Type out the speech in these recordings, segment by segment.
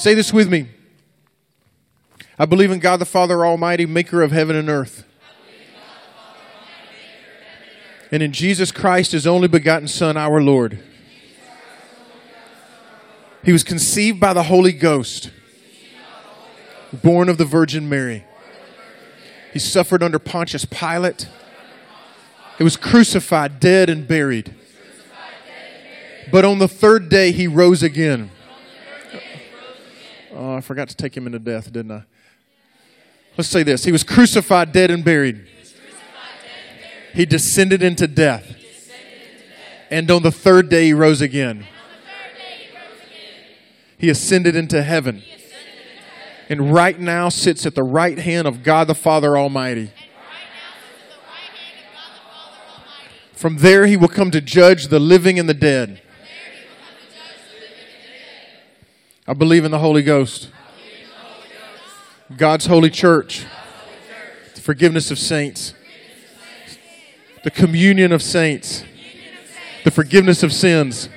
Say this with me. I believe in God the Father Almighty, maker of heaven and earth. And in Jesus Christ, his only begotten Son, our Lord. He was conceived by the Holy Ghost, born of the Virgin Mary. He suffered under Pontius Pilate. He was crucified, dead, and buried. But on the third day, he rose again. Oh, I forgot to take him into death, didn't I? Let's say this He was crucified, dead, and buried. He descended into death. And on the third day, he rose again. He ascended into heaven. And right now sits at the right hand of God the Father Almighty. From there, he will come to judge the living and the dead. I believe in the Holy Ghost, God's holy church, the forgiveness of saints, the communion of saints, the forgiveness of sins,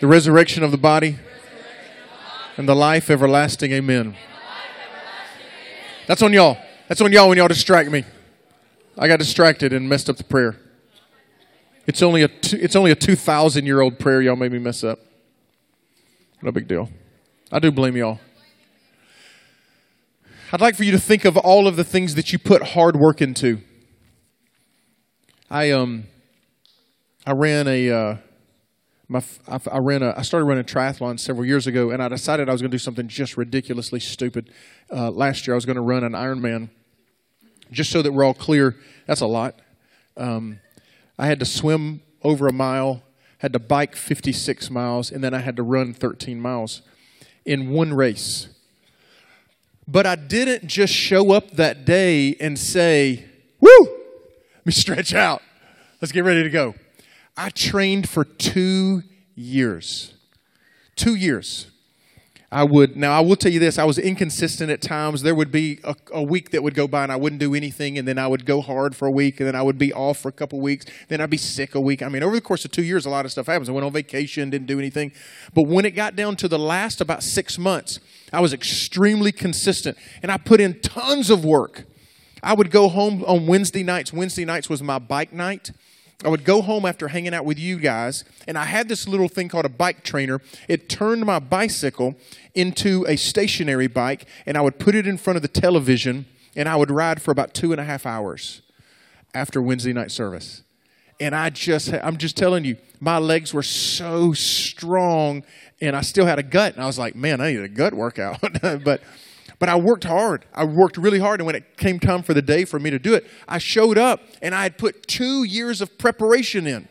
the resurrection of the body, and the life everlasting. Amen. That's on y'all. That's on y'all when y'all distract me. I got distracted and messed up the prayer. It's only a it's only a two thousand year old prayer. Y'all made me mess up. No big deal. I do blame y'all. I'd like for you to think of all of the things that you put hard work into. I um I ran a uh, my I, I ran a I started running triathlon several years ago, and I decided I was going to do something just ridiculously stupid. Uh, last year, I was going to run an Ironman. Just so that we're all clear, that's a lot. Um, I had to swim over a mile, had to bike 56 miles, and then I had to run 13 miles in one race. But I didn't just show up that day and say, Woo, let me stretch out. Let's get ready to go. I trained for two years. Two years. I would, now I will tell you this, I was inconsistent at times. There would be a, a, week that would go by and I wouldn't do anything, and then I would go hard for a week, and then I would be off for a couple weeks, then I'd be sick a week. I mean, over the course of two years, a lot of stuff happens. I went on vacation, didn't do anything. But when it got down to the last about six months, I was extremely consistent, and I put in tons of work. I would go home on Wednesday nights. Wednesday nights was my bike night. I would go home after hanging out with you guys, and I had this little thing called a bike trainer. It turned my bicycle into a stationary bike, and I would put it in front of the television, and I would ride for about two and a half hours after Wednesday night service. And I just, I'm just telling you, my legs were so strong, and I still had a gut. And I was like, man, I need a gut workout. but but I worked hard. I worked really hard. And when it came time for the day for me to do it, I showed up and I had put two years of preparation in.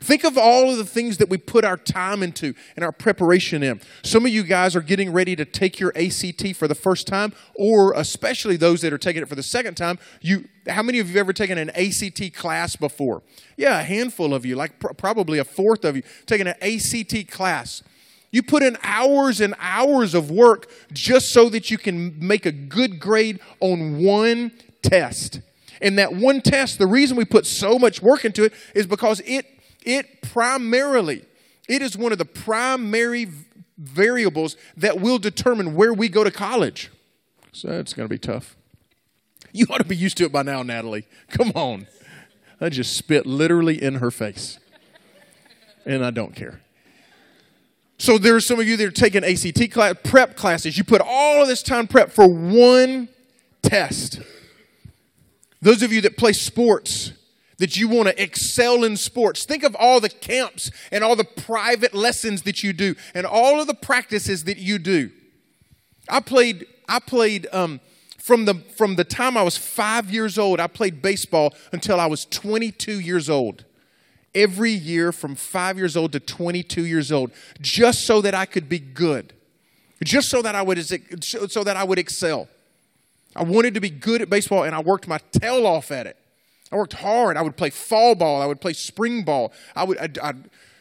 Think of all of the things that we put our time into and our preparation in. Some of you guys are getting ready to take your ACT for the first time, or especially those that are taking it for the second time. You, how many of you have ever taken an ACT class before? Yeah, a handful of you, like pr- probably a fourth of you, taking an ACT class. You put in hours and hours of work just so that you can make a good grade on one test. And that one test, the reason we put so much work into it is because it it primarily it is one of the primary variables that will determine where we go to college. So it's going to be tough. You ought to be used to it by now, Natalie. Come on. I just spit literally in her face. And I don't care. So there are some of you that are taking ACT class, prep classes. You put all of this time prep for one test. Those of you that play sports, that you want to excel in sports, think of all the camps and all the private lessons that you do and all of the practices that you do. I played, I played um, from, the, from the time I was five years old, I played baseball until I was 22 years old every year from five years old to 22 years old, just so that I could be good, just so that I would, so that I would excel. I wanted to be good at baseball, and I worked my tail off at it. I worked hard. I would play fall ball. I would play spring ball. I would. I, I,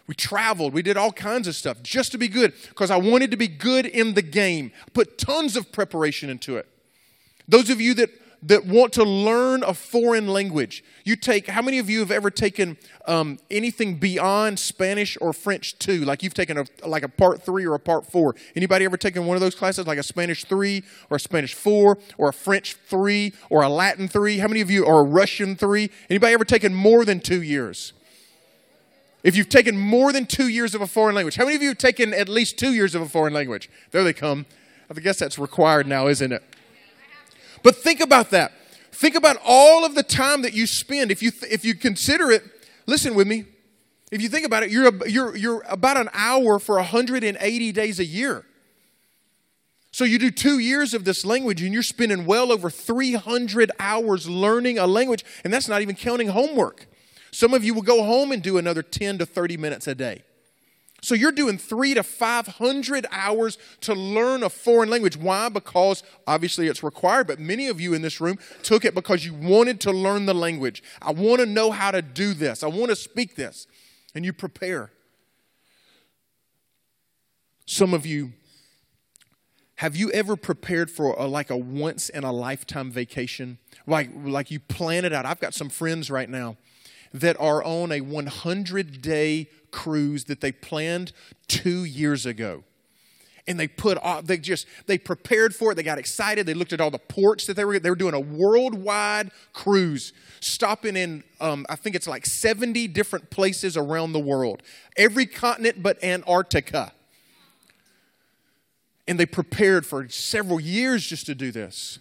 we traveled. We did all kinds of stuff just to be good because I wanted to be good in the game. Put tons of preparation into it. Those of you that that want to learn a foreign language. You take, how many of you have ever taken um, anything beyond Spanish or French 2? Like you've taken a, like a part three or a part four. Anybody ever taken one of those classes, like a Spanish 3 or a Spanish 4 or a French 3 or a Latin 3? How many of you, are a Russian 3? Anybody ever taken more than two years? If you've taken more than two years of a foreign language, how many of you have taken at least two years of a foreign language? There they come. I guess that's required now, isn't it? But think about that. Think about all of the time that you spend. If you, th- if you consider it, listen with me. If you think about it, you're, you're, you're about an hour for 180 days a year. So you do two years of this language and you're spending well over 300 hours learning a language, and that's not even counting homework. Some of you will go home and do another 10 to 30 minutes a day. So you're doing three to 500 hours to learn a foreign language. Why? Because obviously it's required, but many of you in this room took it because you wanted to learn the language. I want to know how to do this, I want to speak this. And you prepare. Some of you, have you ever prepared for a, like a once in a lifetime vacation? Like, like you plan it out. I've got some friends right now that are on a 100 day cruise that they planned two years ago. And they put off, they just they prepared for it. They got excited. They looked at all the ports that they were they were doing a worldwide cruise stopping in um, i think it's like 70 different places around the world every continent but antarctica. And they prepared for several years just to do this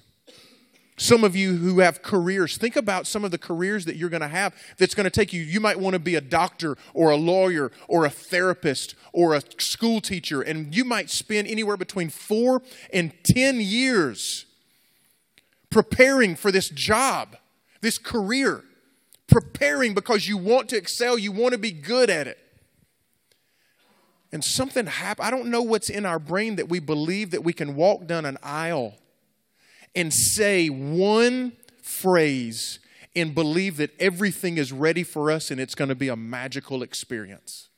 some of you who have careers, think about some of the careers that you're going to have that's going to take you. You might want to be a doctor or a lawyer or a therapist or a school teacher, and you might spend anywhere between four and 10 years preparing for this job, this career, preparing because you want to excel, you want to be good at it. And something happened. I don't know what's in our brain that we believe that we can walk down an aisle and say one phrase and believe that everything is ready for us and it's going to be a magical experience.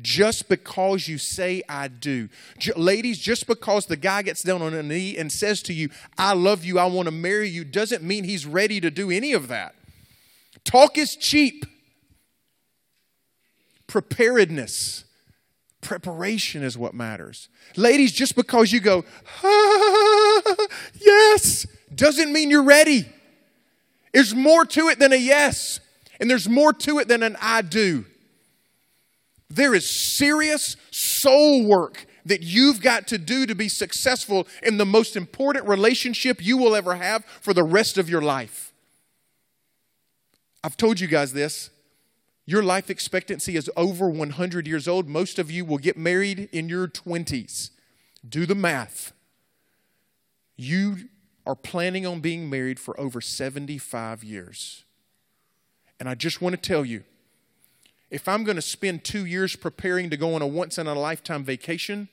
Just because you say, I do. J- ladies, just because the guy gets down on a knee and says to you, I love you, I want to marry you, doesn't mean he's ready to do any of that. Talk is cheap. Preparedness Preparation is what matters. Ladies, just because you go, ah, yes, doesn't mean you're ready. There's more to it than a yes, and there's more to it than an I do. There is serious soul work that you've got to do to be successful in the most important relationship you will ever have for the rest of your life. I've told you guys this. Your life expectancy is over 100 years old. Most of you will get married in your 20s. Do the math. You are planning on being married for over 75 years. And I just want to tell you if I'm going to spend two years preparing to go on a once in a lifetime vacation,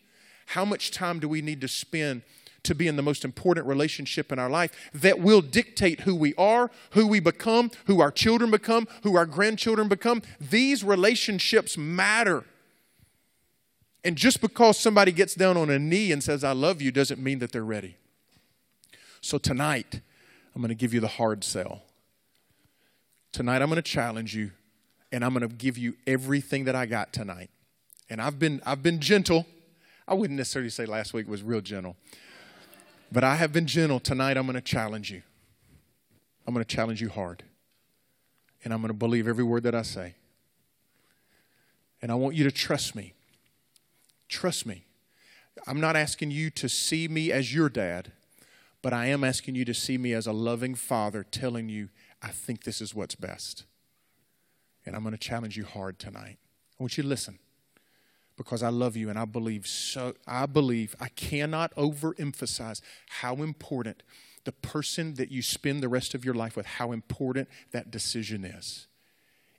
how much time do we need to spend to be in the most important relationship in our life that will dictate who we are, who we become, who our children become, who our grandchildren become. These relationships matter. And just because somebody gets down on a knee and says, I love you, doesn't mean that they're ready. So tonight, I'm going to give you the hard sell. Tonight, I'm going to challenge you, and I'm going to give you everything that I got tonight. And I've been, I've been gentle. I wouldn't necessarily say last week was real gentle. But I have been gentle. Tonight, I'm going to challenge you. I'm going to challenge you hard. And I'm going to believe every word that I say. And I want you to trust me. Trust me. I'm not asking you to see me as your dad, but I am asking you to see me as a loving father telling you, I think this is what's best. And I'm going to challenge you hard tonight. I want you to listen because I love you and I believe so I believe I cannot overemphasize how important the person that you spend the rest of your life with how important that decision is.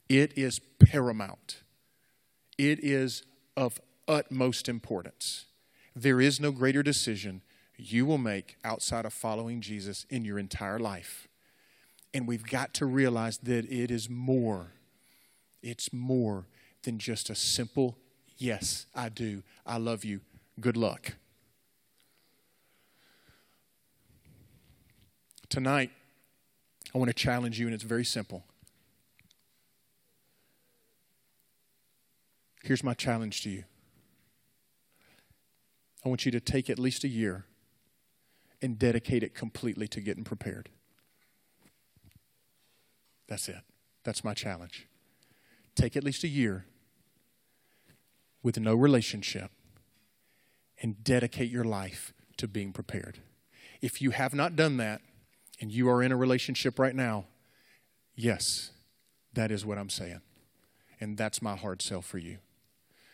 It is paramount. It is of utmost importance. There is no greater decision you will make outside of following Jesus in your entire life. And we've got to realize that it is more. It's more than just a simple Yes, I do. I love you. Good luck. Tonight, I want to challenge you, and it's very simple. Here's my challenge to you I want you to take at least a year and dedicate it completely to getting prepared. That's it. That's my challenge. Take at least a year with no relationship and dedicate your life to being prepared. If you have not done that and you are in a relationship right now, yes, that is what I'm saying. And that's my hard sell for you.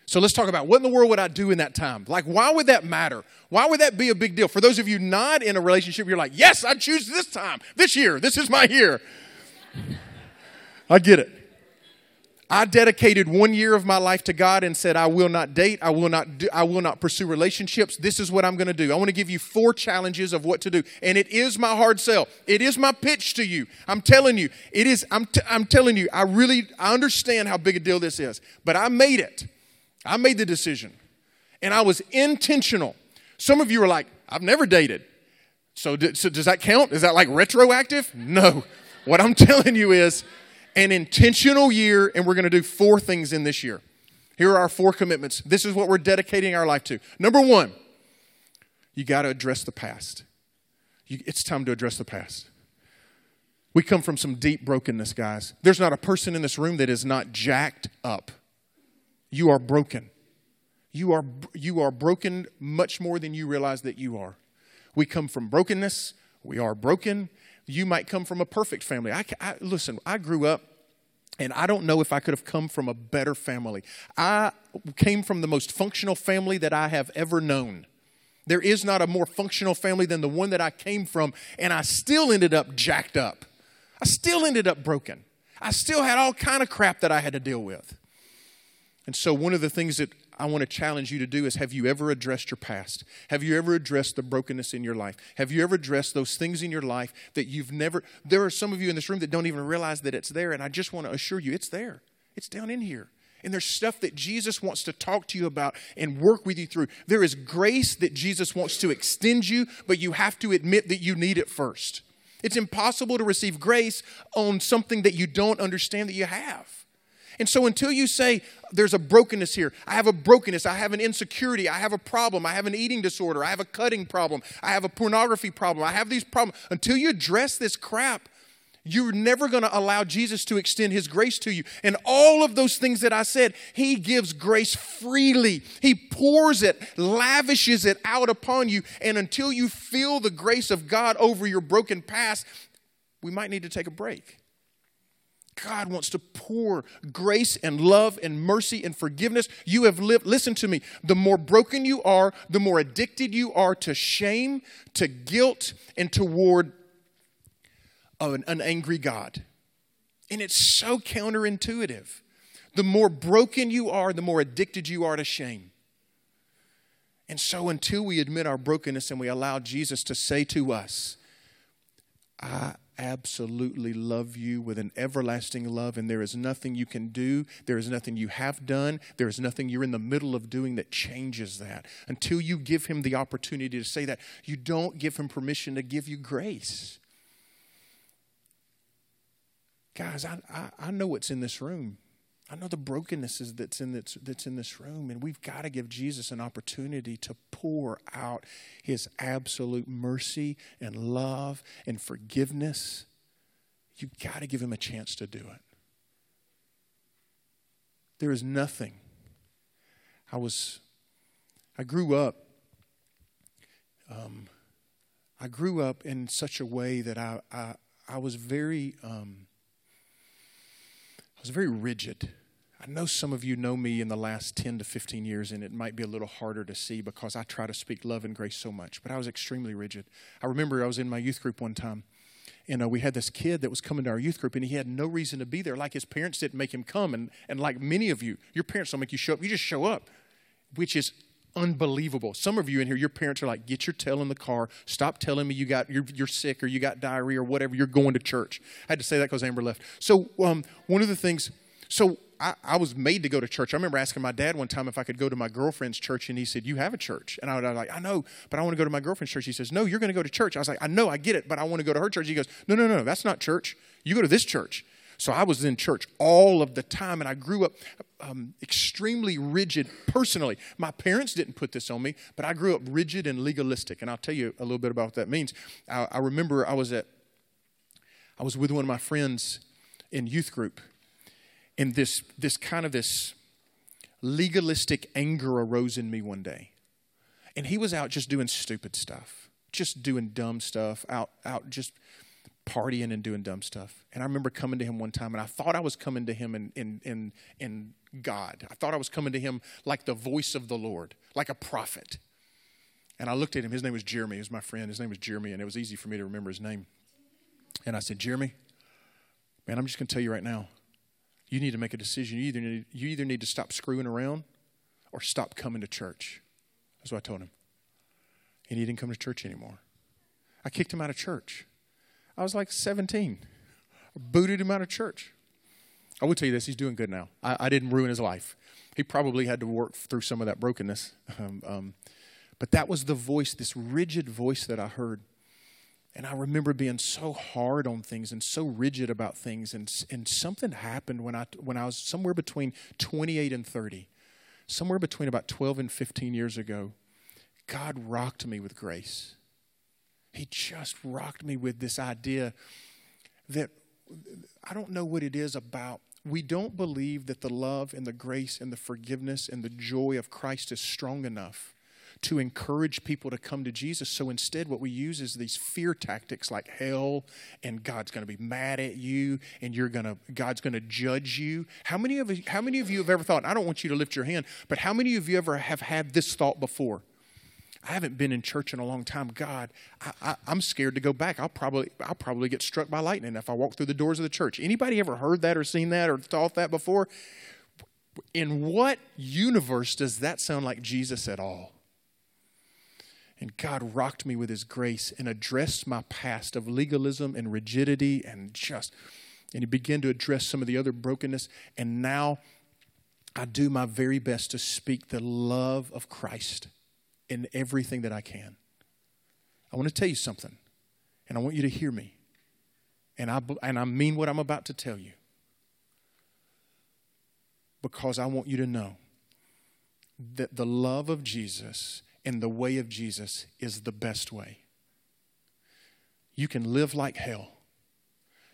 So let's talk about what in the world would I do in that time? Like, why would that matter? Why would that be a big deal? For those of you not in a relationship, you're like, yes, I choose this time, this year, this is my year. I get it. I dedicated one year of my life to God and said, I will not date. I will not do, I will not pursue relationships. This is what I'm going to do. I want to give you four challenges of what to do. And it is my hard sell. It is my pitch to you. I'm telling you, it is, I'm, t- I'm telling you, I really, I understand how big a deal this is, but I made it. I made the decision and I was intentional. Some of you are like, I've never dated. So, so does that count? Is that like retroactive? No. What I'm telling you is an intentional year, and we're going to do four things in this year. Here are our four commitments. This is what we're dedicating our life to. Number one, you got to address the past. You, it's time to address the past. We come from some deep brokenness, guys. There's not a person in this room that is not jacked up. You are broken. You are, you are broken much more than you realize that you are. We come from brokenness. We are broken. You might come from a perfect family. I, I, listen, I grew up and I don't know if I could have come from a better family. I came from the most functional family that I have ever known. There is not a more functional family than the one that I came from, and I still ended up jacked up. I still ended up broken. I still had all kind of crap that I had to deal with. And so, one of the things that I want to challenge you to do is have you ever addressed your past? Have you ever addressed the brokenness in your life? Have you ever addressed those things in your life that you've never? There are some of you in this room that don't even realize that it's there, and I just want to assure you it's there. It's down in here. And there's stuff that Jesus wants to talk to you about and work with you through. There is grace that Jesus wants to extend you, but you have to admit that you need it first. It's impossible to receive grace on something that you don't understand that you have. And so until you say, there's a brokenness here, I have a brokenness, I have an insecurity, I have a problem, I have an eating disorder, I have a cutting problem, I have a pornography problem, I have these problems, until you address this crap, you're never going to allow Jesus to extend his grace to you. And all of those things that I said, he gives grace freely. He pours it, lavishes it out upon you. And until you feel the grace of God over your broken past, we might need to take a break. God wants to pour grace and love and mercy and forgiveness. You have lived, listen to me, the more broken you are, the more addicted you are to shame, to guilt, and toward an, an angry God. And it's so counterintuitive. The more broken you are, the more addicted you are to shame. And so, until we admit our brokenness and we allow Jesus to say to us, I absolutely love you with an everlasting love, and there is nothing you can do, there is nothing you have done, there is nothing you're in the middle of doing that changes that. Until you give him the opportunity to say that, you don't give him permission to give you grace. Guys, I, I, I know what's in this room. I know the brokenness is that's in this, that's in this room, and we've got to give Jesus an opportunity to pour out his absolute mercy and love and forgiveness. You've got to give him a chance to do it. There is nothing. I was, I grew up, um, I grew up in such a way that I, I, I was very, um, I was very rigid. I know some of you know me in the last 10 to 15 years, and it might be a little harder to see because I try to speak love and grace so much, but I was extremely rigid. I remember I was in my youth group one time, and uh, we had this kid that was coming to our youth group, and he had no reason to be there. Like his parents didn't make him come, and, and like many of you, your parents don't make you show up. You just show up, which is unbelievable. Some of you in here, your parents are like, get your tail in the car. Stop telling me you got you're, you're sick or you got diarrhea or whatever. You're going to church. I had to say that because Amber left. So um, one of the things, so I, I, was made to go to church. I remember asking my dad one time if I could go to my girlfriend's church, and he said, "You have a church." And I was like, "I know, but I want to go to my girlfriend's church." He says, "No, you're going to go to church." I was like, "I know, I get it, but I want to go to her church." He goes, "No, no, no, that's not church. You go to this church." So I was in church all of the time, and I grew up um, extremely rigid personally. My parents didn't put this on me, but I grew up rigid and legalistic, and I'll tell you a little bit about what that means. I, I remember I was at, I was with one of my friends in youth group, and this this kind of this legalistic anger arose in me one day, and he was out just doing stupid stuff, just doing dumb stuff, out out just partying and doing dumb stuff. And I remember coming to him one time, and I thought I was coming to him in, in, in, in God. I thought I was coming to him like the voice of the Lord, like a prophet. And I looked at him. His name was Jeremy. He was my friend. His name was Jeremy, and it was easy for me to remember his name. And I said, Jeremy, man, I'm just going to tell you right now. You need to make a decision. You either need, you either need to stop screwing around or stop coming to church. That's what I told him. And he didn't come to church anymore. I kicked him out of church. I was like 17. I booted him out of church. I will tell you this, he's doing good now. I, I, didn't ruin his life. He probably had to work through some of that brokenness. Um, um, but that was the voice, this rigid voice that I heard. And I remember being so hard on things and so rigid about things. And, and something happened when I, when I was somewhere between 28 and 30, somewhere between about 12 and 15 years ago. God rocked me with grace. He just rocked me with this idea that I don't know what it is about. We don't believe that the love and the grace and the forgiveness and the joy of Christ is strong enough to encourage people to come to Jesus. So instead, what we use is these fear tactics like hell and God's going to be mad at you and you're going to God's going to judge you. How many of you, how many of you have ever thought? I don't want you to lift your hand, but how many of you ever have had this thought before? I haven't been in church in a long time. God, I, am scared to go back. I'll probably I'll probably get struck by lightning if I walk through the doors of the church. Anybody ever heard that or seen that or thought that before? In what universe does that sound like Jesus at all? And God rocked me with his grace and addressed my past of legalism and rigidity and just and he began to address some of the other brokenness and now I do my very best to speak the love of Christ in everything that I can. I want to tell you something, and I want you to hear me. And I, and I mean what I'm about to tell you. Because I want you to know that the love of Jesus and the way of Jesus is the best way. You can live like hell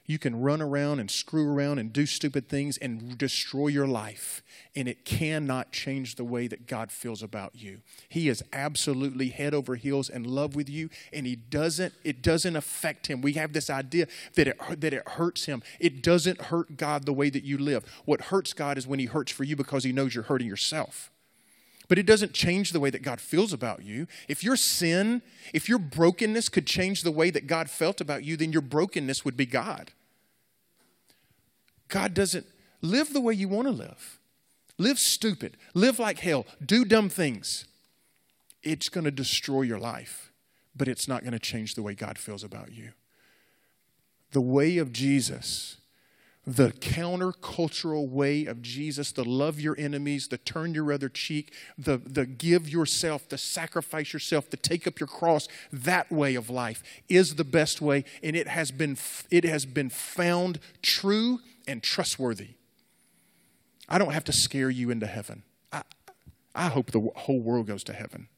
you can run around and screw around and do stupid things and destroy your life. And it cannot change the way that God feels about you. He is absolutely head over heels in love with you, and he doesn't, it doesn't affect him. We have this idea that it, that it hurts him. It doesn't hurt God the way that you live. What hurts God is when he hurts for you because he knows you're hurting yourself. But it doesn't change the way that God feels about you. If your sin, if your brokenness could change the way that God felt about you, then your brokenness would be God. God doesn't live the way you want to live. Live stupid. Live like hell. Do dumb things. It's going to destroy your life, but it's not going to change the way God feels about you. The way of Jesus the countercultural way of Jesus, the love your enemies, the turn your other cheek, the, the give yourself, the sacrifice yourself, the take up your cross, that way of life is the best way, and it has been, it has been found true and trustworthy. I don't have to scare you into heaven. I, I hope the whole world goes to heaven.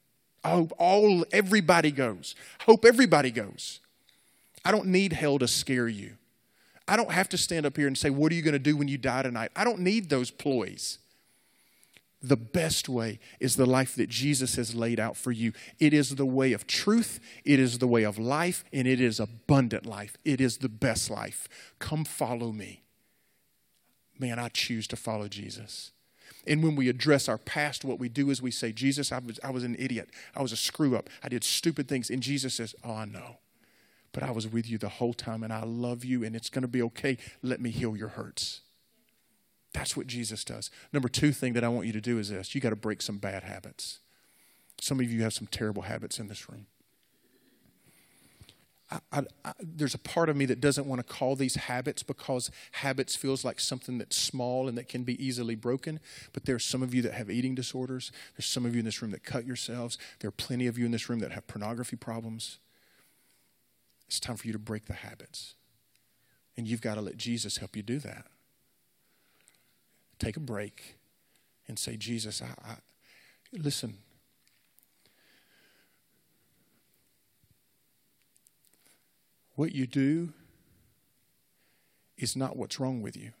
I hope all everybody goes. I hope everybody goes. I don't need hell to scare you. I don't have to stand up here and say, What are you going to do when you die tonight? I don't need those ploys. The best way is the life that Jesus has laid out for you. It is the way of truth, it is the way of life, and it is abundant life. It is the best life. Come follow me. Man, I choose to follow Jesus. And when we address our past, what we do is we say, Jesus, I was, I was an idiot. I was a screw up. I did stupid things. And Jesus says, Oh, I know but I was with you the whole time and I love you and it's going to be okay. Let me heal your hurts. That's what Jesus does. Number two thing that I want you to do is this you got to break some bad habits. Some of you have some terrible habits in this room. I, I, I, there's a part of me that doesn't want to call these habits because habits feels like something that's small and that can be easily broken. But there's some of you that have eating disorders. There's some of you in this room that cut yourselves. There are plenty of you in this room that have pornography problems. It's time for you to break the habits. And you've got to let Jesus help you do that. Take a break and say, Jesus, I, I listen, What you do is not what's wrong with you.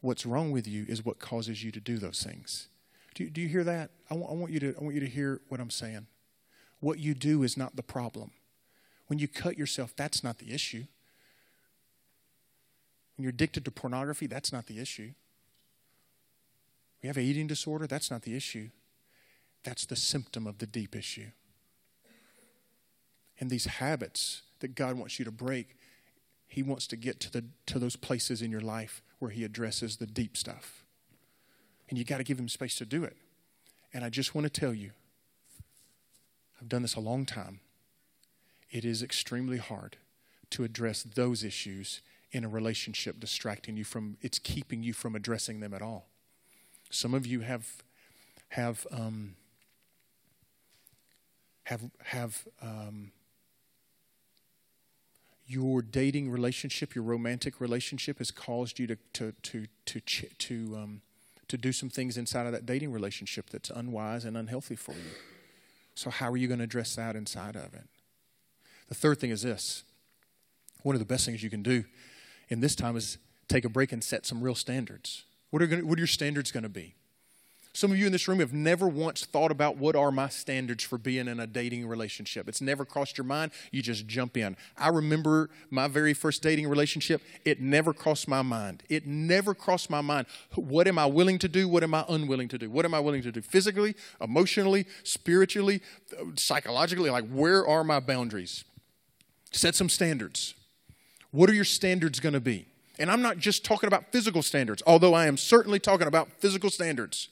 What's wrong with you is what causes you to do those things. Do you, do you hear that? I want, you to, I want you to hear what I'm saying. What you do is not the problem. When you cut yourself, that's not the issue. When you're addicted to pornography, that's not the issue. We have an eating disorder, that's not the issue. That's the symptom of the deep issue. And these habits that God wants you to break, He wants to get to, the, to those places in your life where He addresses the deep stuff. And you got to give Him space to do it. And I just want to tell you, I've done this a long time. It is extremely hard to address those issues in a relationship, distracting you from, it's keeping you from addressing them at all. Some of you have, have, um, have, have, um, your dating relationship, your romantic relationship, has caused you to to to to to um, to do some things inside of that dating relationship that's unwise and unhealthy for you. So how are you going to address that inside of it? The third thing is this. One of the best things you can do in this time is take a break and set some real standards. What are, gonna, what are your standards going to be? Some of you in this room have never once thought about what are my standards for being in a dating relationship. It's never crossed your mind. You just jump in. I remember my very first dating relationship. It never crossed my mind. It never crossed my mind. What am I willing to do? What am I unwilling to do? What am I willing to do physically, emotionally, spiritually, psychologically? Like, where are my boundaries? Set some standards. What are your standards going to be? And I'm not just talking about physical standards, although I am certainly talking about physical standards.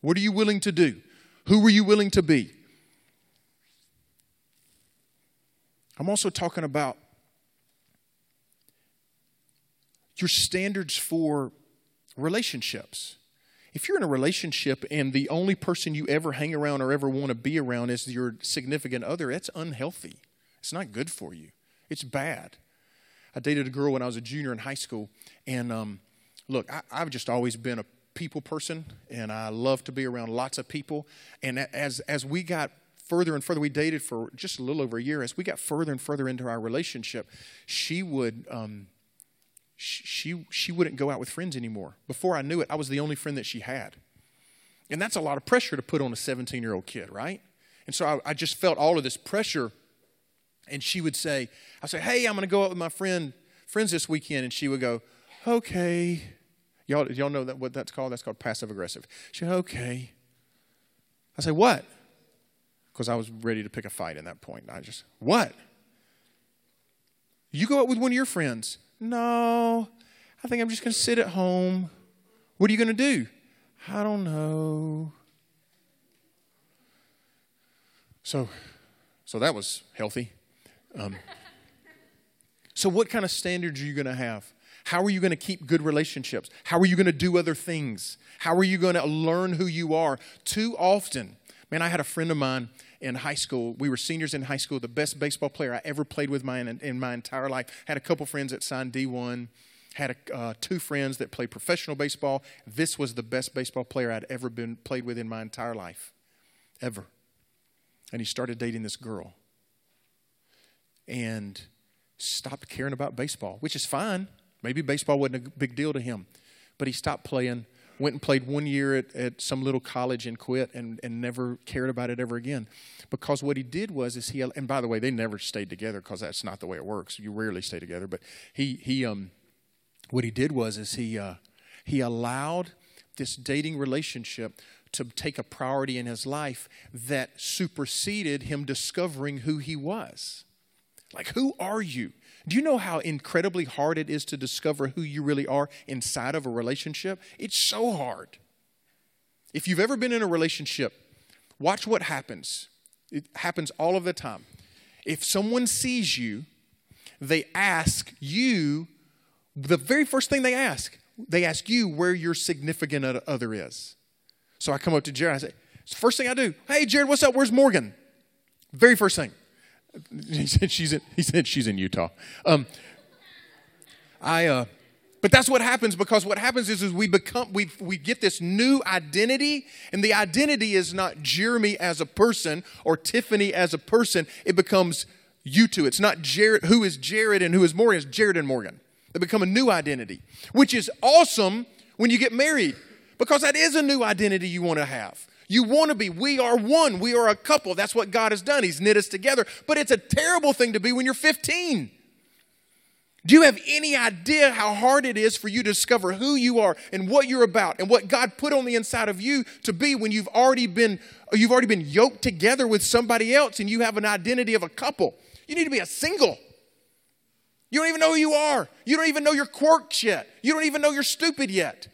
What are you willing to do? Who are you willing to be? I'm also talking about your standards for relationships. If you're in a relationship and the only person you ever hang around or ever want to be around is your significant other, that's unhealthy. It's not good for you. It's bad. I dated a girl when I was a junior in high school, and um, look, I, have just always been a people person, and I love to be around lots of people. And as as we got further and further, we dated for just a little over a year. As we got further and further into our relationship, she would. Um, she she wouldn't go out with friends anymore. Before I knew it, I was the only friend that she had, and that's a lot of pressure to put on a 17 year old kid, right? And so I, I just felt all of this pressure. And she would say, "I say, hey, I'm going to go out with my friend friends this weekend," and she would go, "Okay." Y'all, y'all know that what that's called? That's called passive aggressive. She said, okay. I say, what? Because I was ready to pick a fight in that point. I just, what? You go out with one of your friends. No, I think I'm just going to sit at home. What are you going to do? I don't know. So, so that was healthy. Um, so, what kind of standards are you going to have? How are you going to keep good relationships? How are you going to do other things? How are you going to learn who you are? Too often, man, I had a friend of mine in high school. We were seniors in high school, the best baseball player I ever played with my, in, in my entire life. Had a couple friends that signed D1 had a, uh, two friends that played professional baseball. This was the best baseball player I'd ever been played with in my entire life, ever. And he started dating this girl, and stopped caring about baseball, which is fine. Maybe baseball wasn't a big deal to him, but he stopped playing, went and played one year at, at some little college and quit and, and never cared about it ever again. Because what he did was, is he, and by the way, they never stayed together because that's not the way it works. You rarely stay together, but he, he, um, what he did was, is he, uh, he allowed this dating relationship to take a priority in his life that superseded him discovering who he was. Like, who are you? Do you know how incredibly hard it is to discover who you really are inside of a relationship? It's so hard. If you've ever been in a relationship, watch what happens. It happens all of the time. If someone sees you, they ask you, the very first thing they ask, they ask you where your significant other is. So I come up to Jared, I say, first thing I do, hey Jared, what's up? Where's Morgan? Very first thing. He said she's in, he said she's in Utah. Um, I uh, but that's what happens because what happens is, is we become we we get this new identity, and the identity is not Jeremy as a person or Tiffany as a person. It becomes you two. It's not Jared who is Jared and who is Morgan. It's Jared and Morgan. They become a new identity, which is awesome when you get married because that is a new identity you want to have. You want to be. We are one. We are a couple. That's what God has done. He's knit us together. But it's a terrible thing to be when you're 15. Do you have any idea how hard it is for you to discover who you are and what you're about and what God put on the inside of you to be when you've already been you've already been yoked together with somebody else and you have an identity of a couple? You need to be a single. You don't even know who you are. You don't even know your quirks yet. You don't even know you're stupid yet.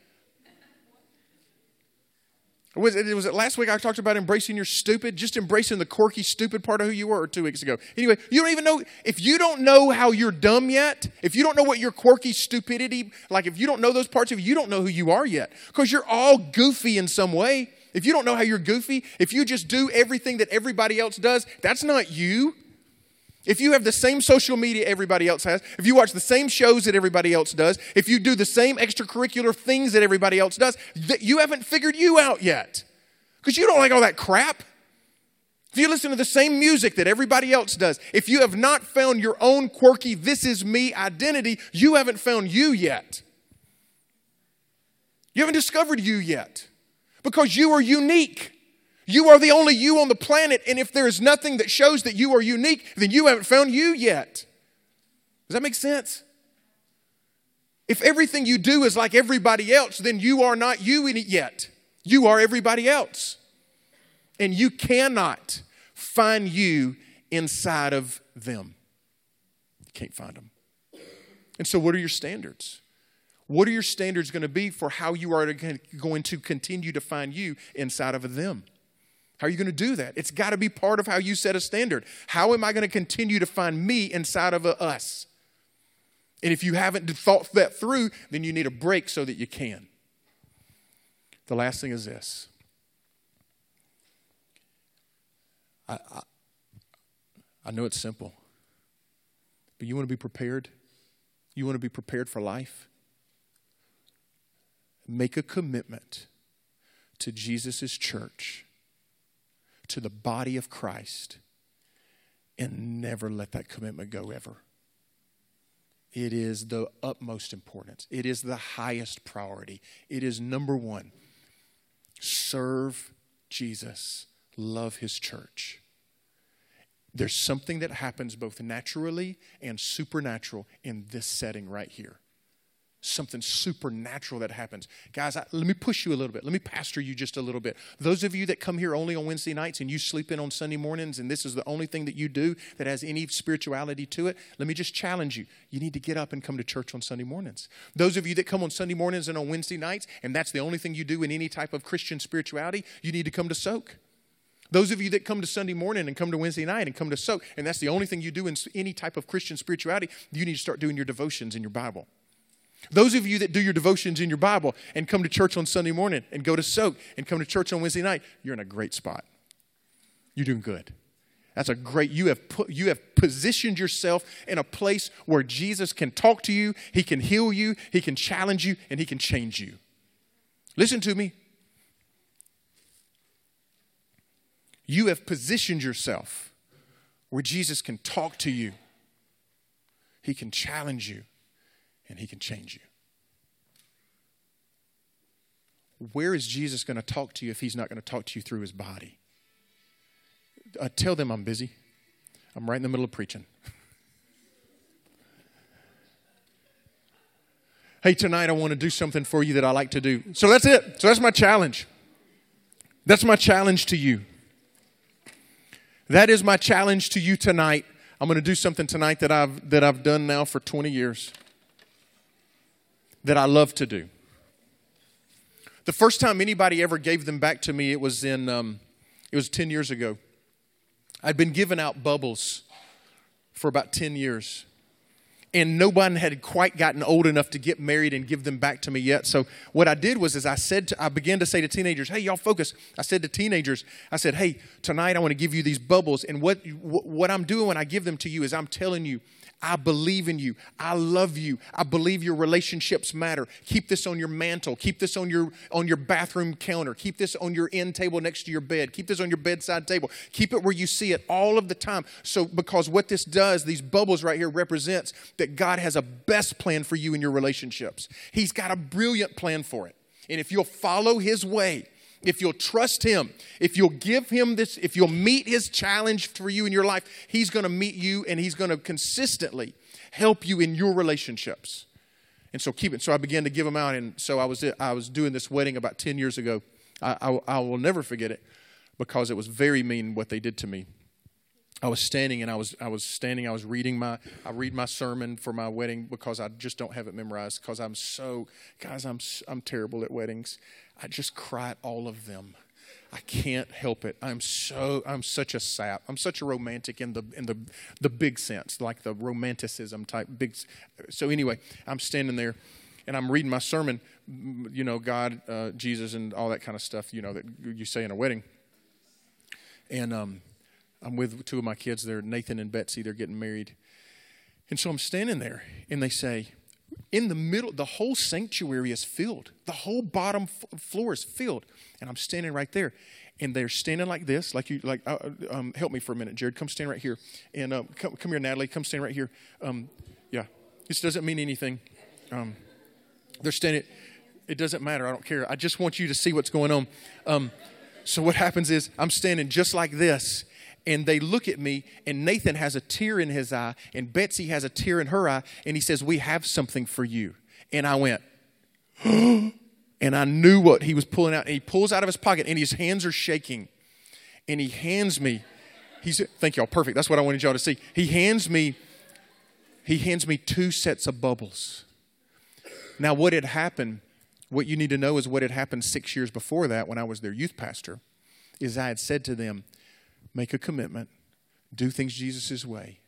Was it, was it last week I talked about embracing your stupid, just embracing the quirky, stupid part of who you were, two weeks ago? Anyway, you don't even know, if you don't know how you're dumb yet, if you don't know what your quirky stupidity, like if you don't know those parts of you, you don't know who you are yet. Because you're all goofy in some way. If you don't know how you're goofy, if you just do everything that everybody else does, that's not you. If you have the same social media everybody else has, if you watch the same shows that everybody else does, if you do the same extracurricular things that everybody else does, you haven't figured you out yet. Because you don't like all that crap. If you listen to the same music that everybody else does, if you have not found your own quirky, this is me identity, you haven't found you yet. You haven't discovered you yet. Because you are unique. You are the only you on the planet, and if there is nothing that shows that you are unique, then you haven't found you yet. Does that make sense? If everything you do is like everybody else, then you are not you yet. You are everybody else. And you cannot find you inside of them. You can't find them. And so, what are your standards? What are your standards going to be for how you are going to continue to find you inside of them? How are you going to do that? It's got to be part of how you set a standard. How am I going to continue to find me inside of a us? And if you haven't thought that through, then you need a break so that you can. The last thing is this. I, I, I know it's simple, but you want to be prepared? You want to be prepared for life? Make a commitment to Jesus' church to the body of Christ and never let that commitment go ever. It is the utmost importance. It is the highest priority. It is number one. Serve Jesus, love his church. There's something that happens both naturally and supernatural in this setting right here something supernatural that happens. Guys, I, let me push you a little bit. Let me pastor you just a little bit. Those of you that come here only on Wednesday nights and you sleep in on Sunday mornings and this is the only thing that you do that has any spirituality to it, let me just challenge you. You need to get up and come to church on Sunday mornings. Those of you that come on Sunday mornings and on Wednesday nights and that's the only thing you do in any type of Christian spirituality, you need to come to soak. Those of you that come to Sunday morning and come to Wednesday night and come to soak, and that's the only thing you do in any type of Christian spirituality, you need to start doing your devotions in your Bible. Those of you that do your devotions in your Bible and come to church on Sunday morning and go to soak and come to church on Wednesday night, you're in a great spot. You're doing good. That's a great, you have, put, you have positioned yourself in a place where Jesus can talk to you, He can heal you, He can challenge you, and He can change you. Listen to me. You have positioned yourself where Jesus can talk to you, He can challenge you, and He can change you. Where is Jesus going to talk to you if He's not going to talk to you through His body? Uh, tell them I'm busy. I'm right in the middle of preaching. hey, tonight I want to do something for you that I like to do. So that's it. So that's my challenge. That's my challenge to you. That is my challenge to you tonight. I'm going to do something tonight that I've that I've done now for 20 years that I love to do. The first time anybody ever gave them back to me, it was in um, it was 10 years ago. I'd been giving out bubbles for about 10 years. And no one had quite gotten old enough to get married and give them back to me yet. So what I did was, is I said, to, I began to say to teenagers, "Hey, y'all, focus." I said to teenagers, I said, "Hey, tonight I want to give you these bubbles, and what what I'm doing when I give them to you is I'm telling you I believe in you. I love you. I believe your relationships matter. Keep this on your mantle. Keep this on your on your bathroom counter. Keep this on your end table next to your bed. Keep this on your bedside table. Keep it where you see it all of the time. So because what this does, these bubbles right here represents that God has a best plan for you in your relationships. He's got a brilliant plan for it. And if you'll follow his way, if you'll trust Him, if you'll give Him this, if you'll meet His challenge for you in your life, He's going to meet you and He's going to consistently help you in your relationships. And so keep it. So I began to give them out. And so I was, I was doing this wedding about 10 years ago. I, I, I will never forget it because it was very mean what they did to me. I was standing and I was I was standing. I was reading my I read my sermon for my wedding because I just don't have it memorized because I'm so guys I'm I'm terrible at weddings. I just cry at all of them. I can't help it. I'm so I'm such a sap. I'm such a romantic in the in the the big sense, like the romanticism type big. So anyway, I'm standing there, and I'm reading my sermon. You know, God, uh, Jesus, and all that kind of stuff. You know that you say in a wedding. And um, I'm with two of my kids. They're Nathan and Betsy. They're getting married, and so I'm standing there, and they say, in the middle, the whole sanctuary is filled. The whole bottom f- floor is filled. And I'm standing right there. And they're standing like this, like you, like, uh, uh, um, help me for a minute, Jared. Come stand right here. And um, come, come here, Natalie. Come stand right here. Um, yeah, this doesn't mean anything. Um, they're standing, it doesn't matter. I don't care. I just want you to see what's going on. Um, so what happens is I'm standing just like this and they look at me, and Nathan has a tear in his eye, and Betsy has a tear in her eye, and he says, We have something for you. And I went, and I knew what he was pulling out. And he pulls out of his pocket, and his hands are shaking. And he hands me, he's, thank y'all, perfect. That's what I wanted y'all to see. He hands me, he hands me two sets of bubbles. Now, what had happened, what you need to know is what had happened six years before that when I was their youth pastor, is I had said to them, make a commitment, do things Jesus' way.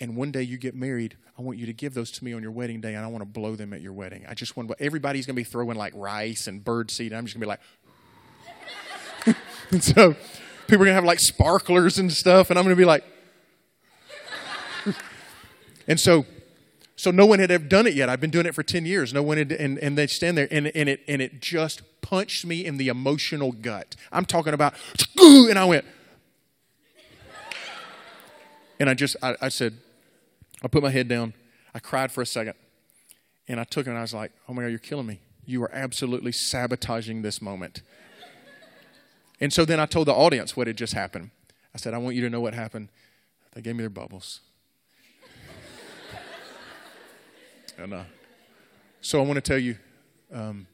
And one day you get married, I want you to give those to me on your wedding day, and I want to blow them at your wedding. I just want everybody's going to be throwing like rice and bird seed. And I'm just going to be like, and so people are going to have like sparklers and stuff, and I'm going to be like, and so so no one had ever done it yet. I've been doing it for 10 years. No one had, and, and they stand there and, and, it, and it just punched me in the emotional gut. I'm talking about, and I went, and I just, I, I said, I put my head down. I cried for a second. And I took it and I was like, oh my God, you're killing me. You are absolutely sabotaging this moment. and so then I told the audience what had just happened. I said, I want you to know what happened. They gave me their bubbles. and uh, so I want to tell you um,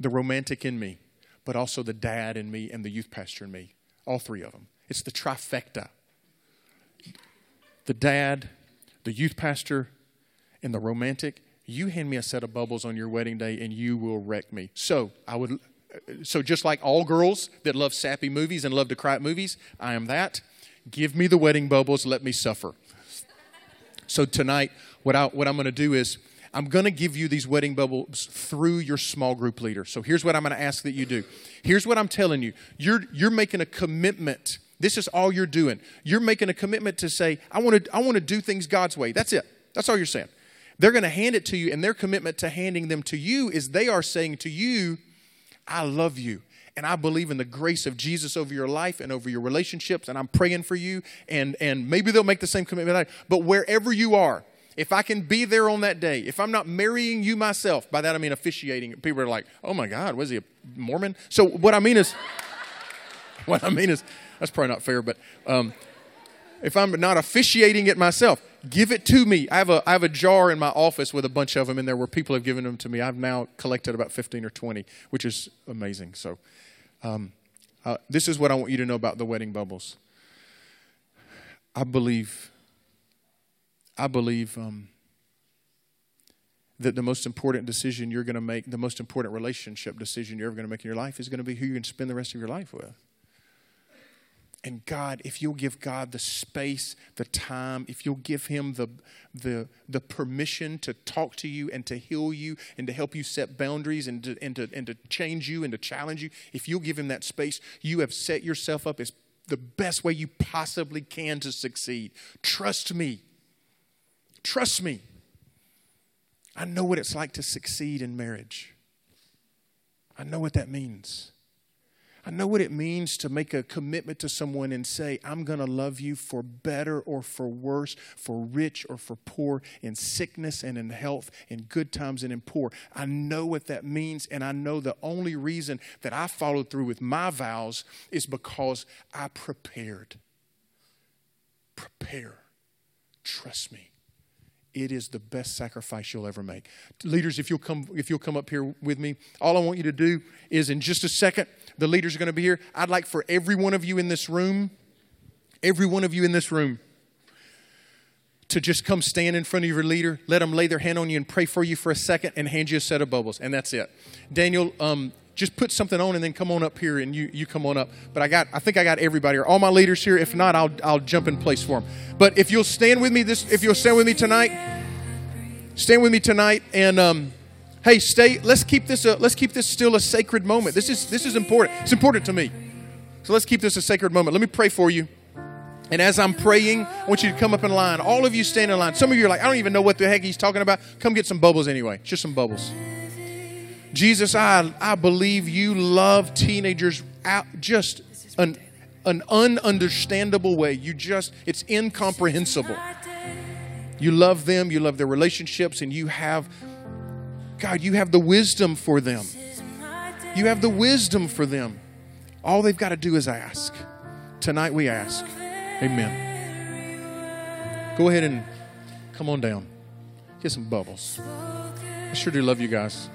the romantic in me, but also the dad in me and the youth pastor in me, all three of them. It's the trifecta the dad, the youth pastor, and the romantic, you hand me a set of bubbles on your wedding day and you will wreck me. So I would so just like all girls that love sappy movies and love to cry at movies, I am that. Give me the wedding bubbles, let me suffer. So tonight, what, I, what I'm to do is I'm going to give you these wedding bubbles through your small group leader. So here's what I'm going to ask that you do. Here's what I'm telling you. You're, you're making a commitment this is all you're doing. You're making a commitment to say, I want to, I want to do things God's way. That's it. That's all you're saying. They're going to hand it to you, and their commitment to handing them to you is they are saying to you, I love you. And I believe in the grace of Jesus over your life and over your relationships, and I'm praying for you. And, and maybe they'll make the same commitment. But wherever you are, if I can be there on that day, if I'm not marrying you myself, by that I mean officiating, people are like, oh my God, was he a Mormon? So what I mean is, what I mean is, that's probably not fair, but um, if I'm not officiating it myself, give it to me. I have, a, I have a jar in my office with a bunch of them in there where people have given them to me. I've now collected about 15 or 20, which is amazing. So, um, uh, this is what I want you to know about the wedding bubbles. I believe, I believe um, that the most important decision you're going to make, the most important relationship decision you're ever going to make in your life is going to be who you're going to spend the rest of your life with. And God, if you'll give God the space, the time, if you'll give Him the, the, the permission to talk to you and to heal you and to help you set boundaries and to, and, to, and to change you and to challenge you, if you'll give Him that space, you have set yourself up as the best way you possibly can to succeed. Trust me. Trust me. I know what it's like to succeed in marriage. I know what that means. I know what it means to make a commitment to someone and say, I'm going to love you for better or for worse, for rich or for poor, in sickness and in health, in good times and in poor. I know what that means, and I know the only reason that I followed through with my vows is because I prepared. Prepare. Trust me it is the best sacrifice you'll ever make. Leaders, if you'll come if you'll come up here with me, all I want you to do is in just a second, the leaders are going to be here. I'd like for every one of you in this room, every one of you in this room to just come stand in front of your leader, let them lay their hand on you and pray for you for a second and hand you a set of bubbles, and that's it. Daniel, um, just put something on and then come on up here and you, you come on up. But I got I think I got everybody here. All my leaders here. If not, I'll I'll jump in place for them. But if you'll stand with me this if you'll stand with me tonight, stand with me tonight and um, hey, stay let's keep this a, let's keep this still a sacred moment. This is this is important. It's important to me. So let's keep this a sacred moment. Let me pray for you. And as I'm praying, I want you to come up in line. All of you stand in line. Some of you are like, I don't even know what the heck he's talking about. Come get some bubbles anyway. Just some bubbles. Jesus, I, I believe you love teenagers out just an, an ununderstandable way. You just, it's incomprehensible. You love them, you love their relationships, and you have, God, you have the wisdom for them. You have the wisdom for them. All they've got to do is ask. Tonight we ask. Amen. Go ahead and come on down. Get some bubbles. I sure do love you guys.